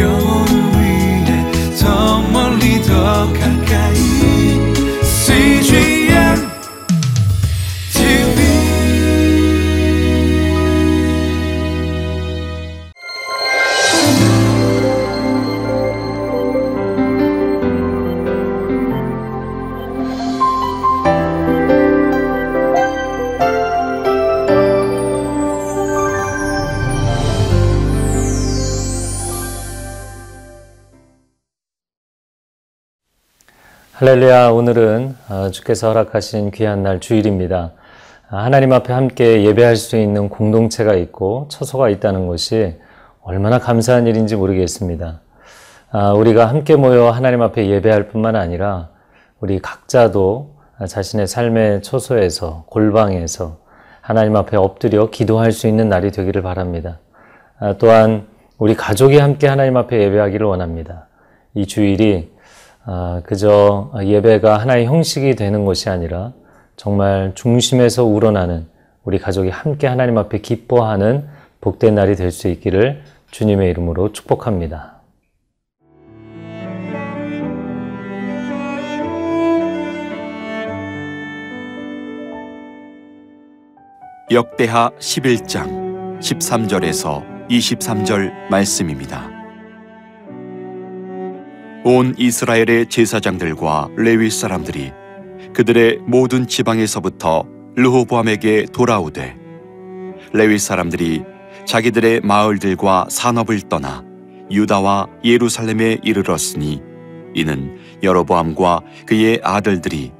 영 할렐루야, 오늘은 어, 주께서 허락하신 귀한 날 주일입니다. 아, 하나님 앞에 함께 예배할 수 있는 공동체가 있고 처소가 있다는 것이 얼마나 감사한 일인지 모르겠습니다. 아, 우리가 함께 모여 하나님 앞에 예배할 뿐만 아니라 우리 각자도 자신의 삶의 처소에서 골방에서 하나님 앞에 엎드려 기도할 수 있는 날이 되기를 바랍니다. 아, 또한 우리 가족이 함께 하나님 앞에 예배하기를 원합니다. 이 주일이 아, 그저 예배가 하나의 형식이 되는 것이 아니라 정말 중심에서 우러나는 우리 가족이 함께 하나님 앞에 기뻐하는 복된 날이 될 수 있기를 주님의 이름으로 축복합니다. 역대하 11장 13절에서 23절 말씀입니다. 온 이스라엘의 제사장들과 레위 사람들이 그들의 모든 지방에서부터 르호보암에게 돌아오되 레위 사람들이 자기들의 마을들과 산업을 떠나 유다와 예루살렘에 이르렀으니 이는 여로보암과 그의 아들들이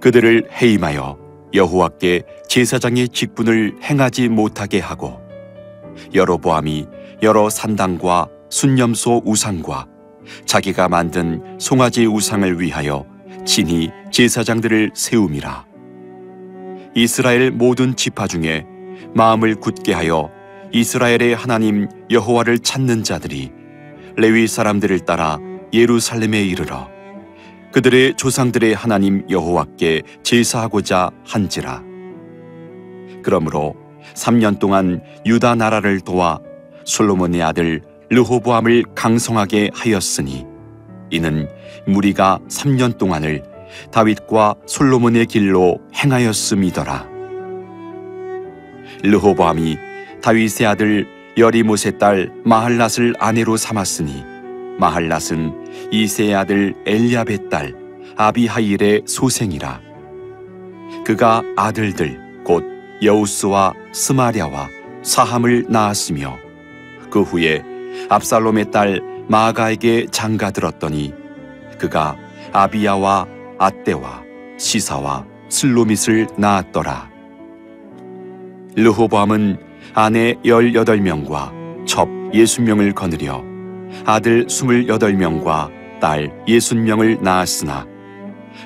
그들을 해임하여 여호와께 제사장의 직분을 행하지 못하게 하고 여로보암이 여러 산당과 순념소 우상과 자기가 만든 송아지 우상을 위하여 친히 제사장들을 세움이라. 이스라엘 모든 지파 중에 마음을 굳게 하여 이스라엘의 하나님 여호와를 찾는 자들이 레위 사람들을 따라 예루살렘에 이르러 그들의 조상들의 하나님 여호와께 제사하고자 한지라. 그러므로 3년 동안 유다 나라를 도와 솔로몬의 아들 르호보암을 강성하게 하였으니 이는 무리가 3년 동안을 다윗과 솔로몬의 길로 행하였음이더라. 르호보암이 다윗의 아들 여리못의 딸 마할랏을 아내로 삼았으니 마할랏은 이세의 아들 엘리압의 딸 아비하일의 소생이라. 그가 아들들 곧 여우스와 스마랴와 사함을 낳았으며 그 후에 압살롬의 딸 마가에게 장가 들었더니 그가 아비야와 아떼와 시사와 슬로밋을 낳았더라. 르호보암은 아내 열여덟 명과 첩 예순 명을 거느려 아들 스물여덟 명과 딸 예순 명을 낳았으나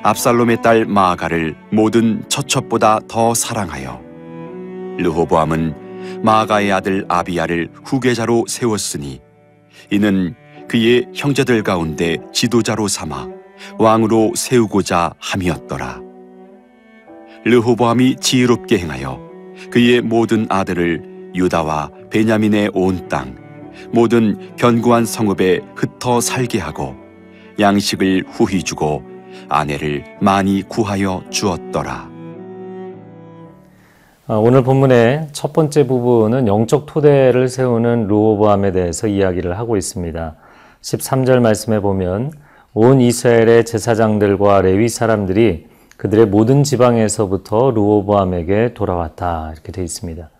압살롬의 딸 마아가를 모든 처첩보다 더 사랑하여 르호보암은 마아가의 아들 아비야를 후계자로 세웠으니 이는 그의 형제들 가운데 지도자로 삼아 왕으로 세우고자 함이었더라. 르호보암이 지혜롭게 행하여 그의 모든 아들을 유다와 베냐민의 온 땅, 모든 견고한 성읍에 흩어 살게 하고 양식을 후히 주고 아내를 많이 구하여 주었더라. 아, 오늘 본문의 첫 번째 부분은 영적 토대를 세우는 르호보암에 대해서 이야기를 하고 있습니다. 13절 말씀에 보면 온 이스라엘의 제사장들과 레위 사람들이 그들의 모든 지방에서부터 르호보암에게 돌아왔다 이렇게 되어 있습니다.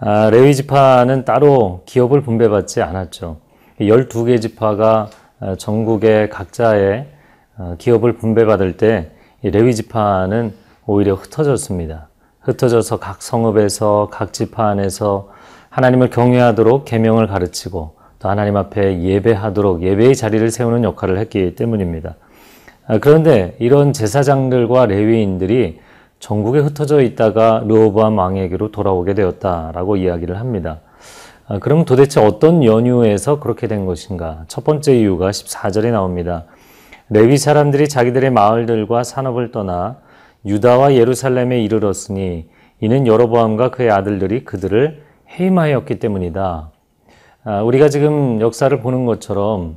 아, 레위 지파는 따로 기업을 분배받지 않았죠. 12개 지파가 아, 전국의 각자의 아, 기업을 분배받을 때 레위 지파는 오히려 흩어졌습니다. 흩어져서 각 성읍에서 각 지파 안에서 하나님을 경외하도록 계명을 가르치고 또 하나님 앞에 예배하도록 예배의 자리를 세우는 역할을 했기 때문입니다. 아, 그런데 이런 제사장들과 레위인들이 전국에 흩어져 있다가 르호보암 왕에게로 돌아오게 되었다라고 이야기를 합니다. 아, 그럼 도대체 어떤 연유에서 그렇게 된 것인가? 첫 번째 이유가 14절에 나옵니다. 레위 사람들이 자기들의 마을들과 산업을 떠나 유다와 예루살렘에 이르렀으니 이는 여로보암과 그의 아들들이 그들을 해임하였기 때문이다. 아, 우리가 지금 역사를 보는 것처럼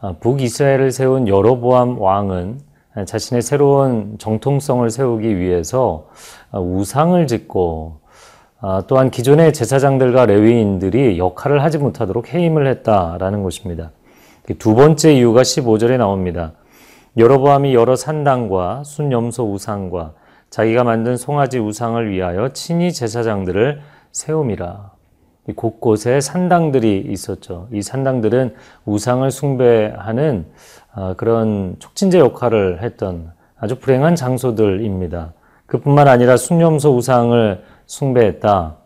아, 북이스라엘을 세운 여로보암 왕은 자신의 새로운 정통성을 세우기 위해서 아, 우상을 짓고 또한 기존의 제사장들과 레위인들이 역할을 하지 못하도록 해임을 했다라는 것입니다. 두 번째 이유가 15절에 나옵니다. 여로보암이 여러 산당과 순염소 우상과 자기가 만든 송아지 우상을 위하여 친히 제사장들을 세움이라. 곳곳에 산당들이 있었죠. 이 산당들은 우상을 숭배하는 아, 그런 촉진제 역할을 했던 아주 불행한 장소들입니다. 그뿐만 아니라 순념소 우상을 숭배했다.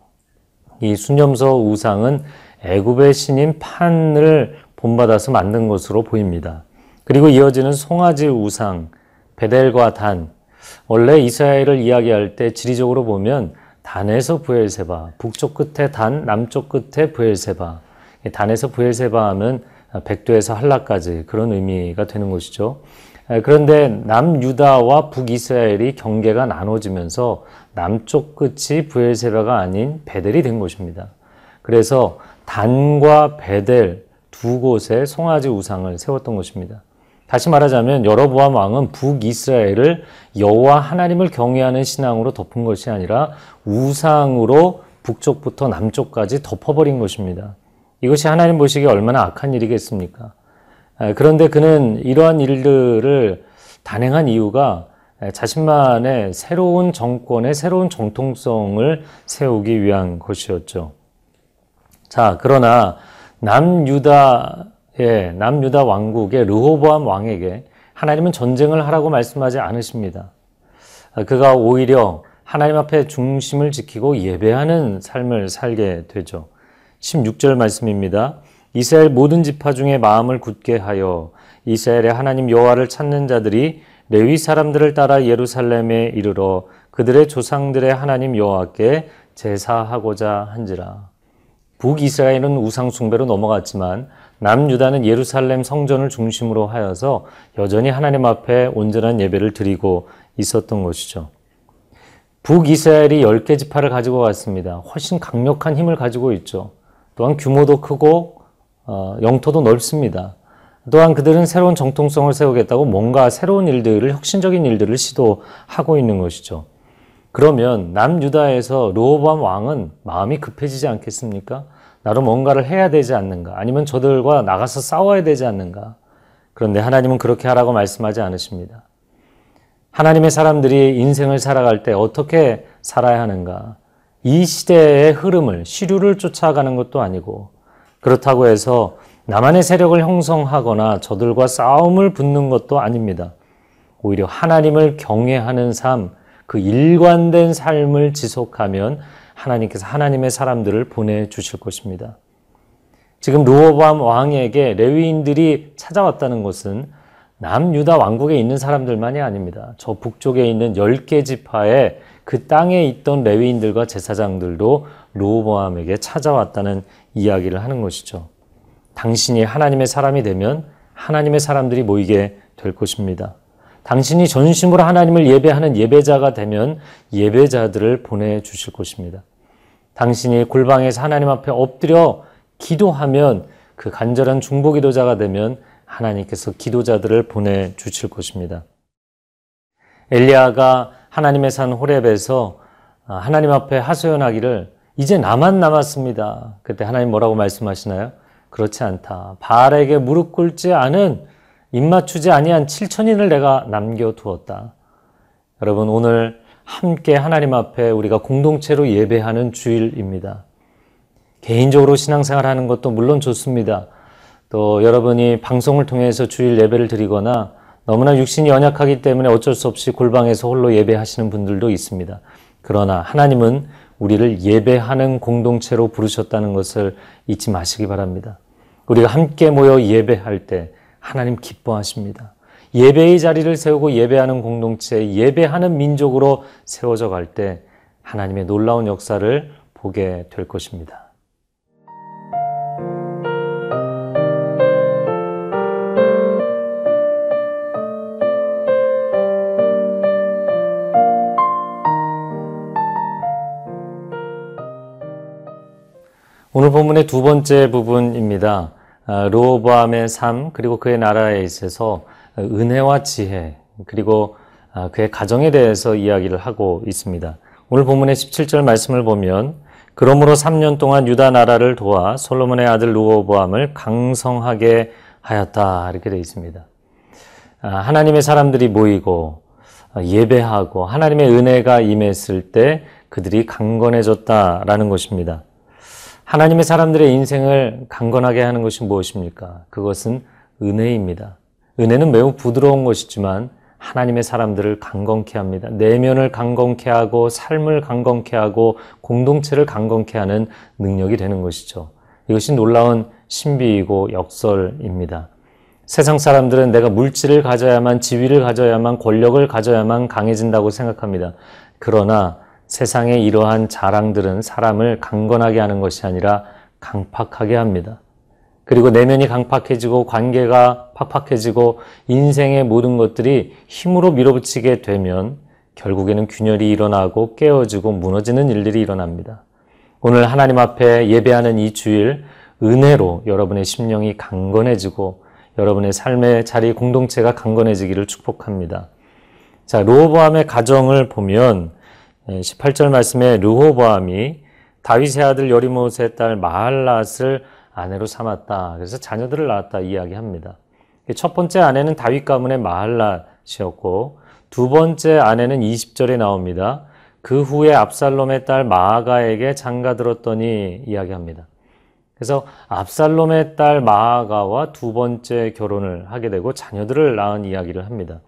이 순념소 우상은 애굽의 신인 판을 본받아서 만든 것으로 보입니다. 그리고 이어지는 송아지 우상, 베델과 단. 원래 이스라엘을 이야기할 때 지리적으로 보면 단에서 부엘세바, 북쪽 끝에 단, 남쪽 끝에 부엘세바. 단에서 부엘세바 하면 백도에서 한라까지 그런 의미가 되는 것이죠. 그런데 남유다와 북이스라엘이 경계가 나눠지면서 남쪽 끝이 부엘세바가 아닌 베델이 된 것입니다. 그래서 단과 베델 두 곳에 송아지 우상을 세웠던 것입니다. 다시 말하자면 여로보암 왕은 북이스라엘을 여호와 하나님을 경외하는 신앙으로 덮은 것이 아니라 우상으로 북쪽부터 남쪽까지 덮어버린 것입니다. 이것이 하나님 보시기에 얼마나 악한 일이겠습니까? 그런데 그는 이러한 일들을 단행한 이유가 자신만의 새로운 정권의 새로운 정통성을 세우기 위한 것이었죠. 자, 그러나 남유다 예, 남유다 왕국의 르호보암 왕에게 하나님은 전쟁을 하라고 말씀하지 않으십니다. 그가 오히려 하나님 앞에 중심을 지키고 예배하는 삶을 살게 되죠. 16절 말씀입니다. 이스라엘 모든 지파 중에 마음을 굳게 하여 이스라엘의 하나님 여호와를 찾는 자들이 레위 사람들을 따라 예루살렘에 이르러 그들의 조상들의 하나님 여호와께 제사하고자 한지라. 북이스라엘은 우상 숭배로 넘어갔지만 남유다는 예루살렘 성전을 중심으로 하여서 여전히 하나님 앞에 온전한 예배를 드리고 있었던 것이죠. 북이스라엘이 10개 지파를 가지고 왔습니다. 훨씬 강력한 힘을 가지고 있죠. 또한 규모도 크고 어, 영토도 넓습니다. 또한 그들은 새로운 정통성을 세우겠다고 뭔가 새로운 일들을 혁신적인 일들을 시도하고 있는 것이죠. 그러면 남유다에서 르호보암 왕은 마음이 급해지지 않겠습니까? 나로 뭔가를 해야 되지 않는가? 아니면 저들과 나가서 싸워야 되지 않는가? 그런데 하나님은 그렇게 하라고 말씀하지 않으십니다. 하나님의 사람들이 인생을 살아갈 때 어떻게 살아야 하는가? 이 시대의 흐름을, 시류를 쫓아가는 것도 아니고, 그렇다고 해서 나만의 세력을 형성하거나 저들과 싸움을 붙는 것도 아닙니다. 오히려 하나님을 경외하는 삶, 그 일관된 삶을 지속하면 하나님께서 하나님의 사람들을 보내주실 것입니다. 지금 루호밤 왕에게 레위인들이 찾아왔다는 것은 남유다 왕국에 있는 사람들만이 아닙니다. 저 북쪽에 있는 10개 지파의 그 땅에 있던 레위인들과 제사장들도 로보암에게 찾아왔다는 이야기를 하는 것이죠. 당신이 하나님의 사람이 되면 하나님의 사람들이 모이게 될 것입니다. 당신이 전심으로 하나님을 예배하는 예배자가 되면 예배자들을 보내주실 것입니다. 당신이 골방에서 하나님 앞에 엎드려 기도하면 그 간절한 중보 기도자가 되면 하나님께서 기도자들을 보내 주실 것입니다. 엘리야가 하나님의 산 호렙에서 아, 하나님 앞에 하소연하기를 이제 나만 남았습니다. 그때 하나님 뭐라고 말씀하시나요? 그렇지 않다. 바알에게 무릎 꿇지 않은 입맞추지 아니한 7천인을 내가 남겨 두었다. 여러분 오늘 함께 하나님 앞에 우리가 공동체로 예배하는 주일입니다. 개인적으로 신앙생활 하는 것도 물론 좋습니다. 또 여러분이 방송을 통해서 주일 예배를 드리거나 너무나 육신이 연약하기 때문에 어쩔 수 없이 골방에서 홀로 예배하시는 분들도 있습니다. 그러나 하나님은 우리를 예배하는 공동체로 부르셨다는 것을 잊지 마시기 바랍니다. 우리가 함께 모여 예배할 때 하나님 기뻐하십니다. 예배의 자리를 세우고 예배하는 공동체, 예배하는 민족으로 세워져 갈 때 하나님의 놀라운 역사를 보게 될 것입니다. 오늘 본문의 두 번째 부분입니다. 아, 로보암의 삶 그리고 그의 나라에 있어서 은혜와 지혜 그리고 아, 그의 가정에 대해서 이야기를 하고 있습니다. 오늘 본문의 17절 말씀을 보면 그러므로 3년 동안 유다 나라를 도와 솔로몬의 아들 루호보암을 강성하게 하였다 이렇게 되어 있습니다. 아, 하나님의 사람들이 모이고 예배하고 하나님의 은혜가 임했을 때 그들이 강건해졌다라는 것입니다. 하나님의 사람들의 인생을 강건하게 하는 것이 무엇입니까? 그것은 은혜입니다. 은혜는 매우 부드러운 것이지만 하나님의 사람들을 강건케 합니다. 내면을 강건케 하고 삶을 강건케 하고 공동체를 강건케 하는 능력이 되는 것이죠. 이것이 놀라운 신비이고 역설입니다. 세상 사람들은 내가 물질을 가져야만 지위를 가져야만 권력을 가져야만 강해진다고 생각합니다. 그러나 세상의 이러한 자랑들은 사람을 강건하게 하는 것이 아니라 강팍하게 합니다. 그리고 내면이 강팍해지고 관계가 팍팍해지고 인생의 모든 것들이 힘으로 밀어붙이게 되면 결국에는 균열이 일어나고 깨어지고 무너지는 일들이 일어납니다. 오늘 하나님 앞에 예배하는 이 주일 은혜로 여러분의 심령이 강건해지고 여러분의 삶의 자리 공동체가 강건해지기를 축복합니다. 자, 로보암의 가정을 보면 18절 말씀에 르호보암이 다윗의 아들 여리못의 딸 마할랏을 아내로 삼았다. 그래서 자녀들을 낳았다 이야기합니다. 첫 번째 아내는 다윗 가문의 마할랏이었고 두 번째 아내는 20절에 나옵니다. 그 후에 압살롬의 딸 마아가에게 장가 들었더니 이야기합니다. 그래서 압살롬의 딸 마아가와 두 번째 결혼을 하게 되고 자녀들을 낳은 이야기를 합니다.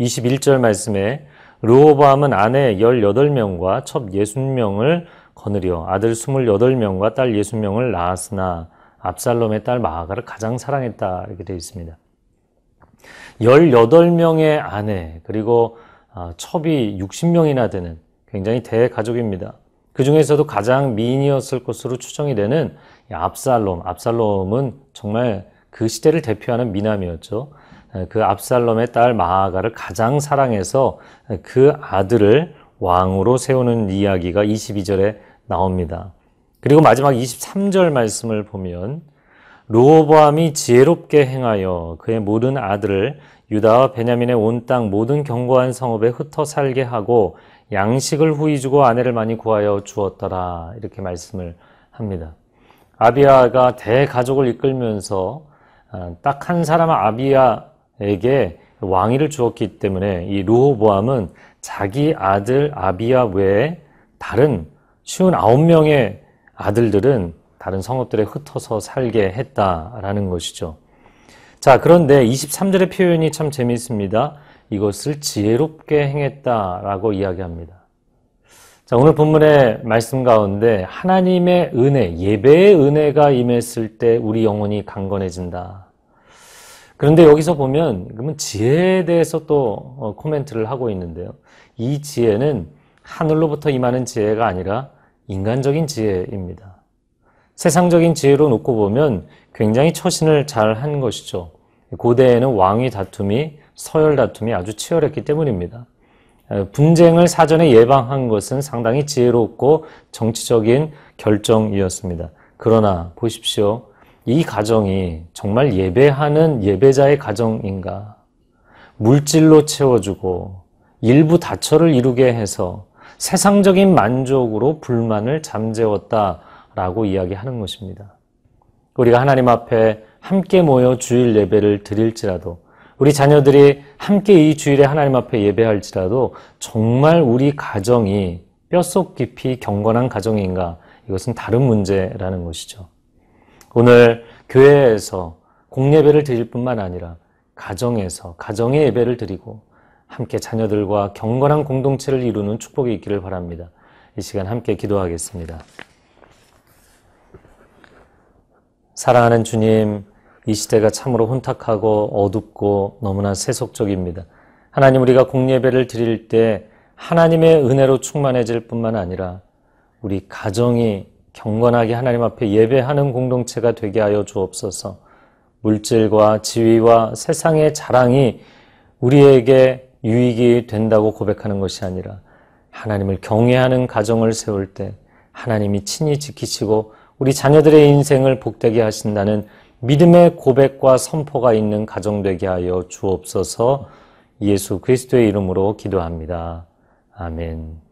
21절 말씀에 르호보암은 아내 18명과 첩 60명을 거느려 아들 28명과 딸 60명을 낳았으나 압살롬의 딸 마아가를 가장 사랑했다 이렇게 되어 있습니다. 18명의 아내 그리고 어, 첩이 60명이나 되는 굉장히 대가족입니다. 그 중에서도 가장 미인이었을 것으로 추정이 되는 압살롬. 압살롬은 정말 그 시대를 대표하는 미남이었죠. 그 압살롬의 딸 마아가를 가장 사랑해서 그 아들을 왕으로 세우는 이야기가 22절에 나옵니다. 그리고 마지막 23절 말씀을 보면 로보암이 지혜롭게 행하여 그의 모든 아들을 유다와 베냐민의 온 땅 모든 견고한 성읍에 흩어 살게 하고 양식을 후이 주고 아내를 많이 구하여 주었더라 이렇게 말씀을 합니다. 아비아가 대가족을 이끌면서 아, 딱한 사람 아비아에게 왕위를 주었기 때문에 이 루호보암은 자기 아들 아비아 외에 다른 쉬운 아홉 명의 아들들은 다른 성읍들에 흩어서 살게 했다라는 것이죠. 자, 그런데 23절의 표현이 참 재미있습니다. 이것을 지혜롭게 행했다라고 이야기합니다. 자, 오늘 본문의 말씀 가운데 하나님의 은혜, 예배의 은혜가 임했을 때 우리 영혼이 강건해진다. 그런데 여기서 보면 그러면 지혜에 대해서 또 어, 코멘트를 하고 있는데요. 이 지혜는 하늘로부터 임하는 지혜가 아니라 인간적인 지혜입니다. 세상적인 지혜로 놓고 보면 굉장히 처신을 잘 한 것이죠. 고대에는 왕위 다툼이 서열 다툼이 아주 치열했기 때문입니다. 분쟁을 사전에 예방한 것은 상당히 지혜롭고 정치적인 결정이었습니다. 그러나 보십시오. 이 가정이 정말 예배하는 예배자의 가정인가? 물질로 채워주고 일부 다처를 이루게 해서 세상적인 만족으로 불만을 잠재웠다라고 이야기하는 것입니다. 우리가 하나님 앞에 함께 모여 주일 예배를 드릴지라도 우리 자녀들이 함께 이 주일에 하나님 앞에 예배할지라도 정말 우리 가정이 뼛속 깊이 경건한 가정인가 이것은 다른 문제라는 것이죠. 오늘 교회에서 공예배를 드릴 뿐만 아니라 가정에서 가정의 예배를 드리고 함께 자녀들과 경건한 공동체를 이루는 축복이 있기를 바랍니다. 이 시간 함께 기도하겠습니다. 사랑하는 주님, 이 시대가 참으로 혼탁하고 어둡고 너무나 세속적입니다. 하나님 우리가 공예배를 드릴 때 하나님의 은혜로 충만해질 뿐만 아니라 우리 가정이 경건하게 하나님 앞에 예배하는 공동체가 되게 하여 주옵소서. 물질과 지위와 세상의 자랑이 우리에게 유익이 된다고 고백하는 것이 아니라 하나님을 경외하는 가정을 세울 때 하나님이 친히 지키시고 우리 자녀들의 인생을 복되게 하신다는 믿음의 고백과 선포가 있는 가정 되게 하여 주옵소서 예수 그리스도의 이름으로 기도합니다. 아멘.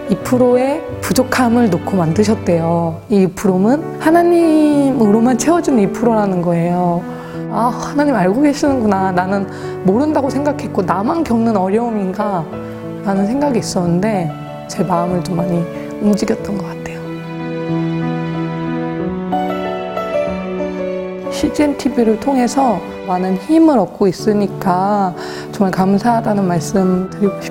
2%의 부족함을 놓고 만드셨대요. 이 2%는 하나님으로만 채워주는 2%라는 거예요. 아, 하나님 알고 계시는구나. 나는 모른다고 생각했고, 나만 겪는 어려움인가? 라는 생각이 있었는데, 제 마음을 좀 많이 움직였던 것 같아요. CGN TV를 통해서 많은 힘을 얻고 있으니까 정말 감사하다는 말씀 드리고 싶어요.